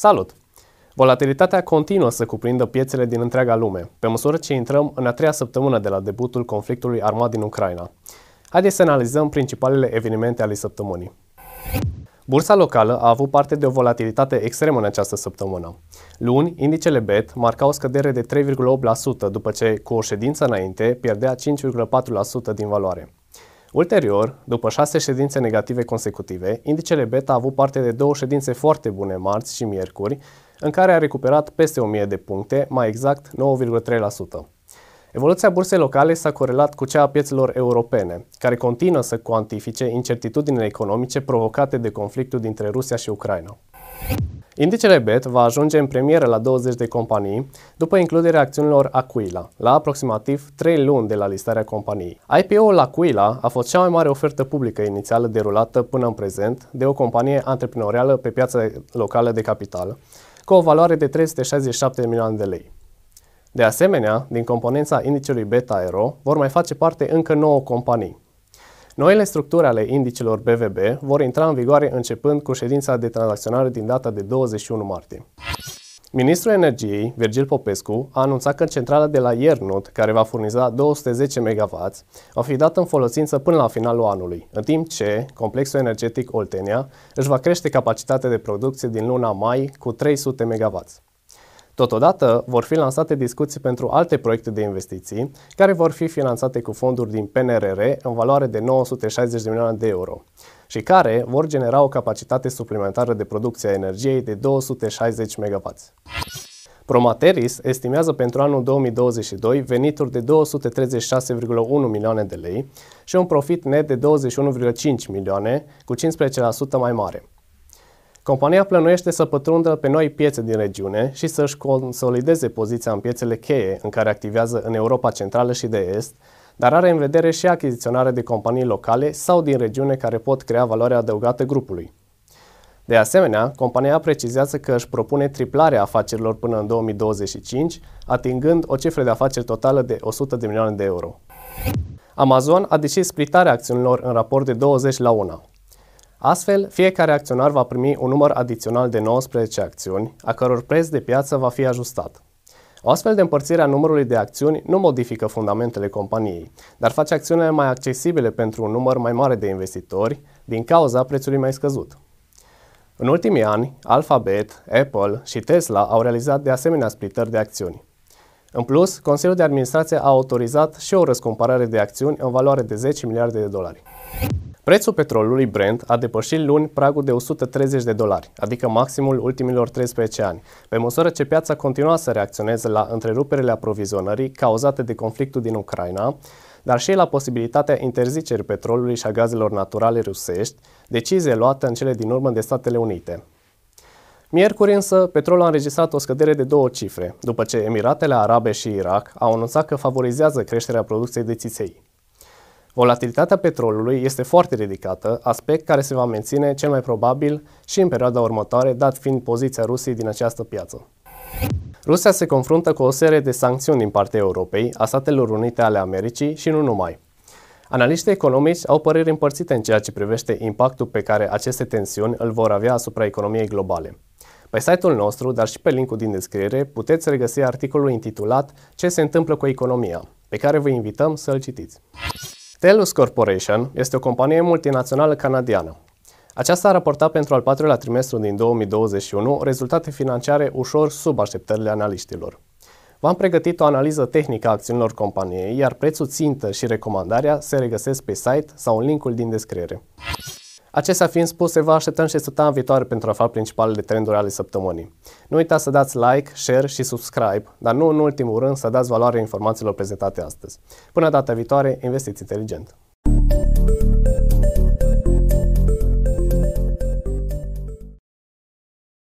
Salut! Volatilitatea continuă să cuprindă piețele din întreaga lume, pe măsură ce intrăm în a treia săptămână de la debutul conflictului armat din Ucraina. Haideți să analizăm principalele evenimente ale săptămânii. Bursa locală a avut parte de o volatilitate extremă în această săptămână. Luni, indicele BET marca o scădere de 3,8% după ce, cu o ședință înainte, pierdea 5,4% din valoare. Ulterior, după șase ședințe negative consecutive, indicele beta a avut parte de două ședințe foarte bune marți și miercuri, în care a recuperat peste 1000 de puncte, mai exact 9,3%. Evoluția bursei locale s-a corelat cu cea a piețelor europene, care continuă să cuantifice incertitudinile economice provocate de conflictul dintre Rusia și Ucraina. Indicele BET va ajunge în premieră la 20 de companii după includerea acțiunilor Aquila, la aproximativ 3 luni de la listarea companiei. IPO-ul Aquila a fost cea mai mare ofertă publică inițială derulată până în prezent de o companie antreprenorială pe piața locală de capital, cu o valoare de 367 milioane de lei. De asemenea, din componența indicelui Beta Aero vor mai face parte încă 9 companii. Noile structuri ale indicelor BVB vor intra în vigoare începând cu ședința de tranzacționare din data de 21 martie. Ministrul Energiei, Virgil Popescu, a anunțat că centrala de la Iernut, care va furniza 210 MW, va fi dată în folosință până la finalul anului, în timp ce complexul energetic Oltenia își va crește capacitatea de producție din luna mai cu 300 MW. Totodată, vor fi lansate discuții pentru alte proiecte de investiții, care vor fi finanțate cu fonduri din PNRR în valoare de 960 de milioane de euro și care vor genera o capacitate suplimentară de producție a energiei de 260 MW. Promateris estimează pentru anul 2022 venituri de 236,1 milioane de lei și un profit net de 21,5 milioane, cu 15% mai mare. Compania plănuiește să pătrundă pe noi piețe din regiune și să-și consolideze poziția în piețele cheie în care activează în Europa Centrală și de Est, dar are în vedere și achiziționarea de companii locale sau din regiune care pot crea valoare adăugată grupului. De asemenea, compania precizează că își propune triplarea afacerilor până în 2025, atingând o cifră de afaceri totală de 100 de milioane de euro. Amazon a decis splitarea acțiunilor în raport de 20 la 1. Astfel, fiecare acționar va primi un număr adițional de 19 acțiuni, a căror preț de piață va fi ajustat. O astfel de împărțire a numărului de acțiuni nu modifică fundamentele companiei, dar face acțiunile mai accesibile pentru un număr mai mare de investitori din cauza prețului mai scăzut. În ultimii ani, Alphabet, Apple și Tesla au realizat de asemenea splitări de acțiuni. În plus, Consiliul de Administrație a autorizat și o răscumpărare de acțiuni în valoare de 10 miliarde de dolari. Prețul petrolului Brent a depășit luni pragul de 130 de dolari, adică maximul ultimilor 13 ani, pe măsură ce piața continua să reacționeze la întreruperile aprovizionării cauzate de conflictul din Ucraina, dar și la posibilitatea interzicerii petrolului și a gazelor naturale rusești, decizie luată în cele din urmă de Statele Unite. Miercuri însă, petrolul a înregistrat o scădere de două cifre, după ce Emiratele Arabe și Irak au anunțat că favorizează creșterea producției de țiței. Volatilitatea petrolului este foarte ridicată, aspect care se va menține cel mai probabil și în perioada următoare, dat fiind poziția Rusiei din această piață. Rusia se confruntă cu o serie de sancțiuni din partea Europei, a Statelor Unite ale Americii și nu numai. Analiștii economici au păreri împărțite în ceea ce privește impactul pe care aceste tensiuni îl vor avea asupra economiei globale. Pe site-ul nostru, dar și pe linkul din descriere, puteți regăsi articolul intitulat Ce se întâmplă cu economia, pe care vă invităm să-l citiți. Telus Corporation este o companie multinațională canadiană. Aceasta a raportat pentru al patrulea trimestru din 2021 rezultate financiare ușor sub așteptările analiștilor. V-am pregătit o analiză tehnică a acțiunilor companiei, iar prețul țintă și recomandarea se regăsesc pe site sau în linkul din descriere. Acestea fiind spuse, vă așteptăm și săptămâna viitoare pentru a afla principalele trenduri ale săptămânii. Nu uitați să dați like, share și subscribe, dar nu în ultimul rând să dați valoare informațiilor prezentate astăzi. Până data viitoare, investiți inteligent!